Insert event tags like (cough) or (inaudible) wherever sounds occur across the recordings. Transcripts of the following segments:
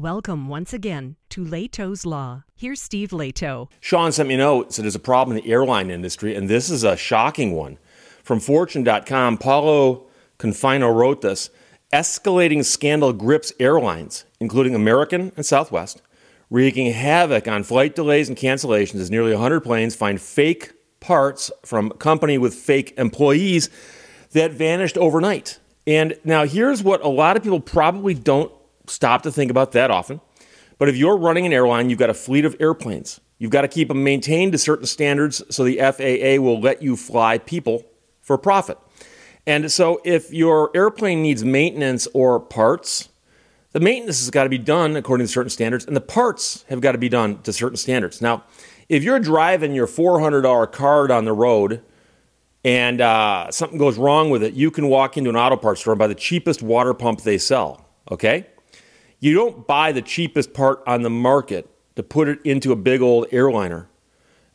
Welcome once again to Lehto's Law. Here's Steve Lehto. Sean sent me a note, there's a problem in the airline industry, and this is a shocking one. From Fortune.com, Paolo Confino wrote this Escalating scandal grips airlines, including American and Southwest, wreaking havoc on flight delays and cancellations as nearly 100 planes find fake parts from a company with fake employees that vanished overnight. And now here's what a lot of people probably don't stop to think about that often. But if you're running an airline, you've got a fleet of airplanes. You've got to keep them maintained to certain standards so the FAA will let you fly people for profit. And so if your airplane needs maintenance or parts, the maintenance has got to be done according to certain standards, and the parts have got to be done to certain standards. Now, if you're driving your $400 car down the road and uh, something goes wrong with it, you can walk into an auto parts store and buy the cheapest water pump they sell. Okay? You don't buy the cheapest part on the market to put it into a big old airliner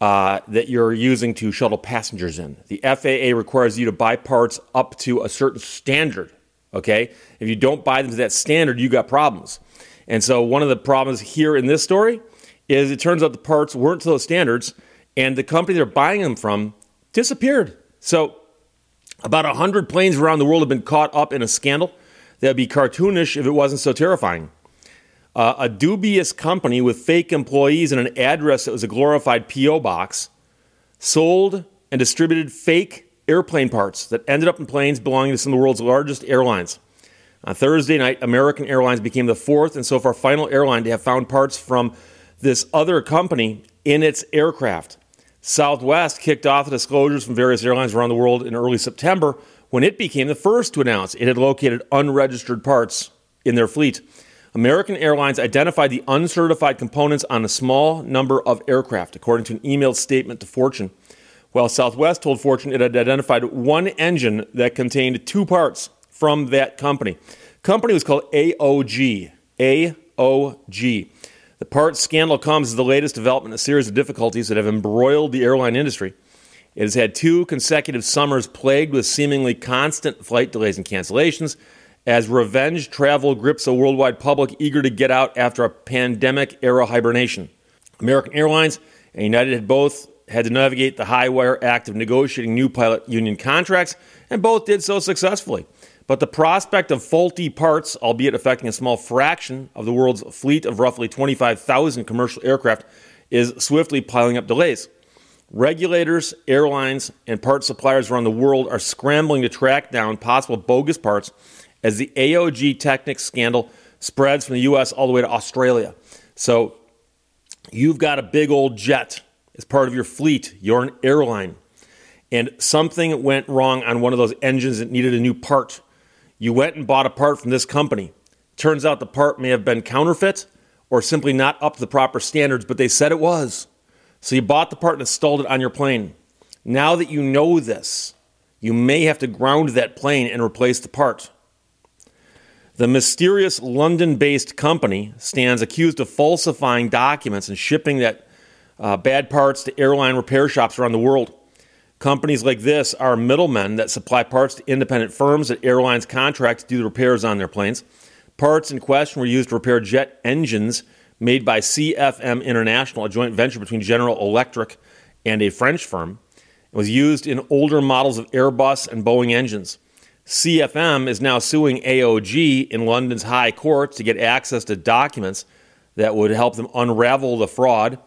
uh, that you're using to shuttle passengers in. The FAA requires you to buy parts up to a certain standard. Okay? If you don't buy them to that standard, you got problems. And so one of the problems here in this story is it turns out the parts weren't to those standards, and the company they're buying them from disappeared. So about 100 planes around the world have been caught up in a scandal that would be cartoonish if it wasn't so terrifying. Uh, a dubious company with fake employees and an address that was a glorified P.O. box sold and distributed fake airplane parts that ended up in planes belonging to some of the world's largest airlines. On Thursday night, American Airlines became the fourth and so far final airline to have found parts from this other company in its aircraft. Southwest kicked off the disclosures from various airlines around the world in early September when it became the first to announce it had located unregistered parts in their fleet. American Airlines identified the uncertified components on a small number of aircraft, according to an emailed statement to Fortune, while Southwest told Fortune it had identified one engine that contained two parts from that company. Company was called AOG. AOG. The parts scandal comes as the latest development in a series of difficulties that have embroiled the airline industry. It has had two consecutive summers plagued with seemingly constant flight delays and cancellations as revenge travel grips a worldwide public eager to get out after a pandemic era hibernation. American Airlines and United had both had to navigate the high wire act of negotiating new pilot union contracts, and both did so successfully. But the prospect of faulty parts, albeit affecting a small fraction of the world's fleet of roughly 25,000 commercial aircraft, is swiftly piling up delays. Regulators, airlines, and part suppliers around the world are scrambling to track down possible bogus parts as the AOG Technics scandal spreads from the US all the way to Australia. So you've got a big old jet as part of your fleet, you're an airline, and something went wrong on one of those engines that needed a new part. You went and bought a part from this company. Turns out the part may have been counterfeit or simply not up to the proper standards, but they said it was. So you bought the part and installed it on your plane. Now that you know this, you may have to ground that plane and replace the part. The mysterious London based company stands accused of falsifying documents and shipping that uh, bad parts to airline repair shops around the world. Companies like this are middlemen that supply parts to independent firms that airlines contract to do the repairs on their planes. Parts in question were used to repair jet engines made by CFM International, a joint venture between General Electric and a French firm. It was used in older models of Airbus and Boeing engines. CFM is now suing AOG in London's High Court to get access to documents that would help them unravel the fraud.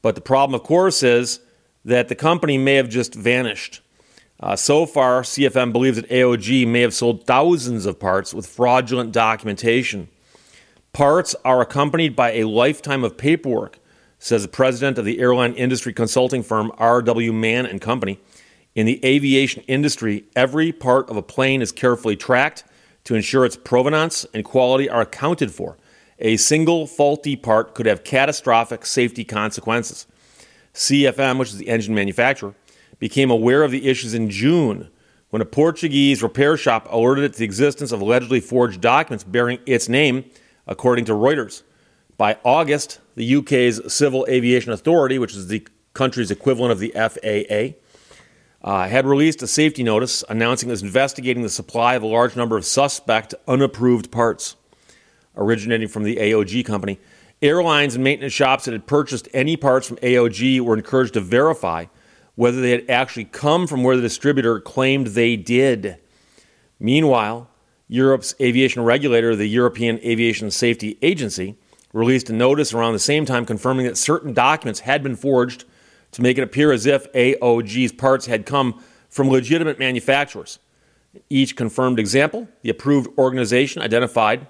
But the problem, of course, is that the company may have just vanished. Uh, so far, CFM believes that AOG may have sold thousands of parts with fraudulent documentation. Parts are accompanied by a lifetime of paperwork, says the president of the airline industry consulting firm R.W. Mann and Company. In the aviation industry, every part of a plane is carefully tracked to ensure its provenance and quality are accounted for. A single faulty part could have catastrophic safety consequences. CFM, which is the engine manufacturer, became aware of the issues in June when a Portuguese repair shop alerted it to the existence of allegedly forged documents bearing its name according to Reuters. By August, the UK's Civil Aviation Authority, which is the country's equivalent of the FAA, uh, had released a safety notice announcing it was investigating the supply of a large number of suspect unapproved parts. originating from the AOG company. Airlines and maintenance shops that had purchased any parts from AOG were encouraged to verify whether they had actually come from where the distributor claimed they did. Meanwhile, Europe's aviation regulator, the European Aviation Safety Agency, released a notice around the same time confirming that certain documents had been forged to make it appear as if AOG's parts had come from legitimate manufacturers. Each confirmed example, the approved organization identified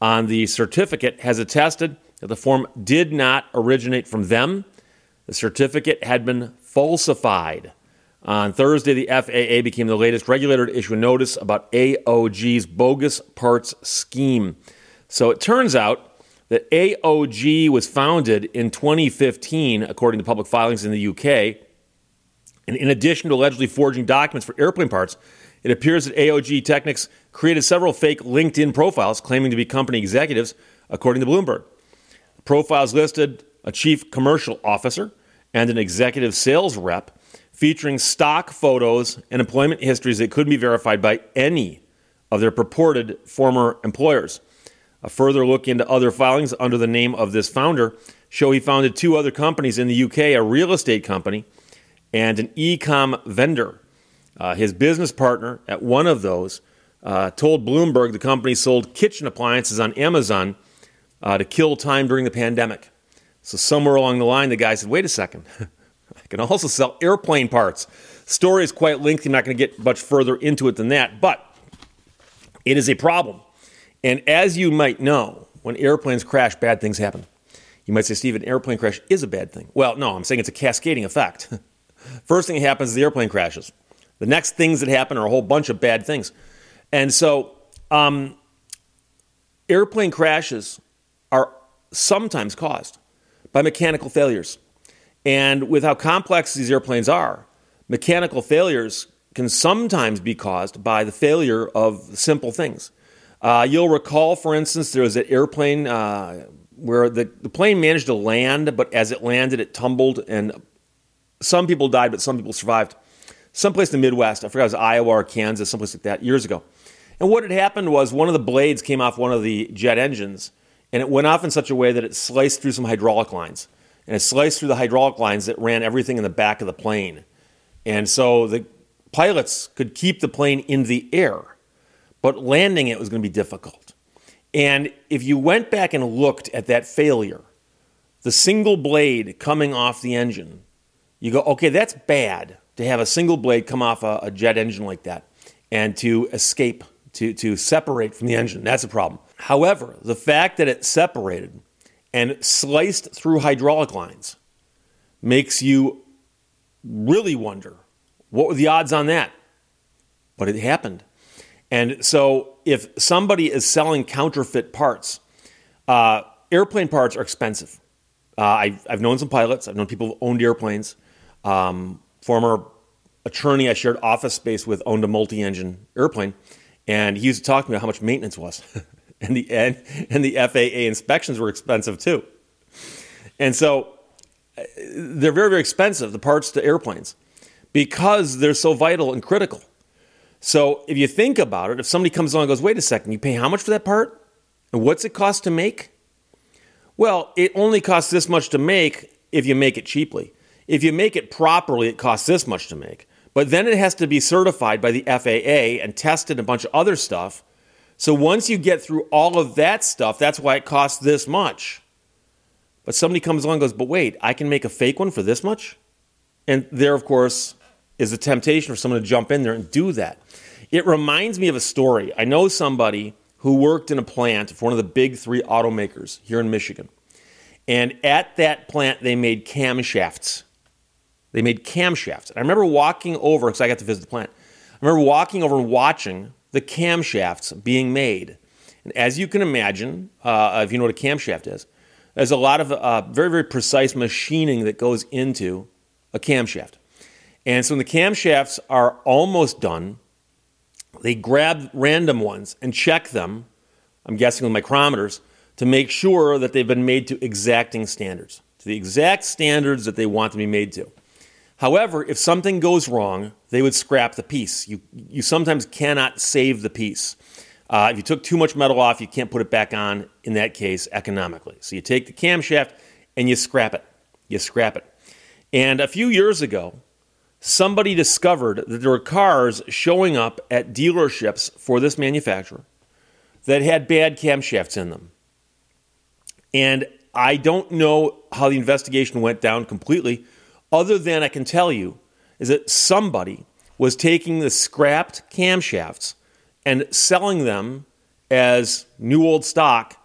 on the certificate has attested that the form did not originate from them. The certificate had been falsified. On Thursday, the FAA became the latest regulator to issue a notice about AOG's bogus parts scheme. So it turns out that AOG was founded in 2015, according to public filings in the UK. And in addition to allegedly forging documents for airplane parts, it appears that AOG Technics created several fake LinkedIn profiles claiming to be company executives, according to Bloomberg. The profiles listed a chief commercial officer and an executive sales rep, featuring stock photos and employment histories that couldn't be verified by any of their purported former employers. A further look into other filings under the name of this founder show he founded two other companies in the UK a real estate company and an e com vendor. Uh, his business partner at one of those uh, told Bloomberg the company sold kitchen appliances on Amazon uh, to kill time during the pandemic. So, somewhere along the line, the guy said, wait a second, (laughs) Can also sell airplane parts. Story is quite lengthy. I'm not going to get much further into it than that, but it is a problem. And as you might know, when airplanes crash, bad things happen. You might say, Steve, an airplane crash is a bad thing. Well, no, I'm saying it's a cascading effect. (laughs) First thing that happens is the airplane crashes. The next things that happen are a whole bunch of bad things. And so, um, airplane crashes are sometimes caused by mechanical failures. And with how complex these airplanes are, mechanical failures can sometimes be caused by the failure of simple things. Uh, you'll recall, for instance, there was an airplane uh, where the, the plane managed to land, but as it landed, it tumbled, and some people died, but some people survived. Someplace in the Midwest, I forgot it was Iowa or Kansas, someplace like that, years ago. And what had happened was one of the blades came off one of the jet engines, and it went off in such a way that it sliced through some hydraulic lines. And it sliced through the hydraulic lines that ran everything in the back of the plane. And so the pilots could keep the plane in the air, but landing it was going to be difficult. And if you went back and looked at that failure, the single blade coming off the engine, you go, okay, that's bad to have a single blade come off a, a jet engine like that and to escape, to, to separate from the engine. That's a problem. However, the fact that it separated and sliced through hydraulic lines makes you really wonder what were the odds on that? But it happened. And so, if somebody is selling counterfeit parts, uh, airplane parts are expensive. Uh, I've, I've, known some pilots, I've known people who owned airplanes. Um, former attorney I shared office space with owned a multi engine airplane, and he used to talk to me about how much maintenance was. (laughs) and the and, and the FAA inspections were expensive too. And so uh, they're very very expensive the parts to airplanes because they're so vital and critical. So if you think about it, if somebody comes along and goes, "Wait a second, you pay how much for that part? And what's it cost to make?" Well, it only costs this much to make if you make it cheaply. If you make it properly, it costs this much to make. But then it has to be certified by the FAA and tested and a bunch of other stuff so once you get through all of that stuff, that's why it costs this much. But somebody comes along and goes, but wait, I can make a fake one for this much? And there, of course, is a temptation for someone to jump in there and do that. It reminds me of a story. I know somebody who worked in a plant for one of the big three automakers here in Michigan. And at that plant, they made camshafts. They made camshafts. And I remember walking over, because I got to visit the plant. I remember walking over and watching the camshafts being made. And as you can imagine, uh, if you know what a camshaft is, there's a lot of uh, very, very precise machining that goes into a camshaft. And so when the camshafts are almost done, they grab random ones and check them, I'm guessing with micrometers, to make sure that they've been made to exacting standards, to the exact standards that they want to be made to. However, if something goes wrong, they would scrap the piece. You, you sometimes cannot save the piece. Uh, if you took too much metal off, you can't put it back on in that case economically. So you take the camshaft and you scrap it. You scrap it. And a few years ago, somebody discovered that there were cars showing up at dealerships for this manufacturer that had bad camshafts in them. And I don't know how the investigation went down completely, other than I can tell you is that somebody was taking the scrapped camshafts and selling them as new old stock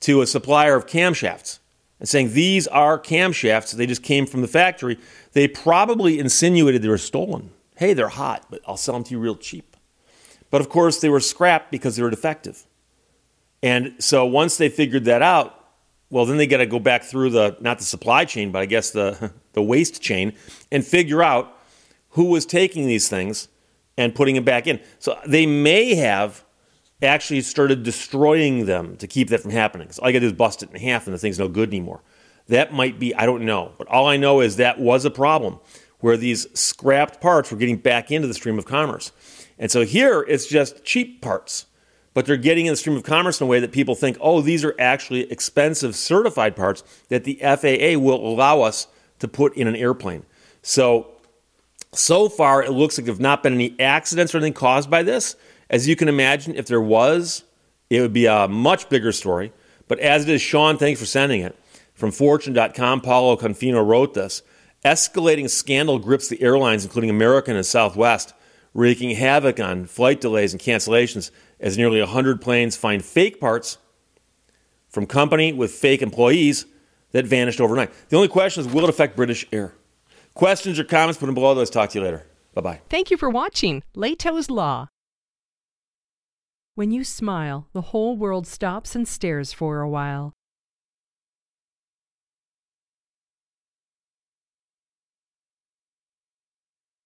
to a supplier of camshafts and saying these are camshafts. They just came from the factory. They probably insinuated they were stolen. Hey, they're hot, but I'll sell them to you real cheap. But of course, they were scrapped because they were defective. And so once they figured that out, well, then they got to go back through the not the supply chain, but I guess the (laughs) the waste chain and figure out who was taking these things and putting them back in. So they may have actually started destroying them to keep that from happening. So all you got to do is bust it in half, and the thing's no good anymore. That might be I don't know, but all I know is that was a problem where these scrapped parts were getting back into the stream of commerce. And so here it's just cheap parts but they're getting in the stream of commerce in a way that people think, oh, these are actually expensive certified parts that the FAA will allow us to put in an airplane. So, so far, it looks like there have not been any accidents or anything caused by this. As you can imagine, if there was, it would be a much bigger story. But as it is, Sean, thanks for sending it. From Fortune.com, Paolo Confino wrote this. Escalating scandal grips the airlines, including American and Southwest, wreaking havoc on flight delays and cancellations as nearly 100 planes find fake parts from company with fake employees that vanished overnight. The only question is will it affect British Air? Questions or comments, put them below. Let's talk to you later. Bye bye. Thank you for watching Lehto's Law. When you smile, the whole world stops and stares for a while.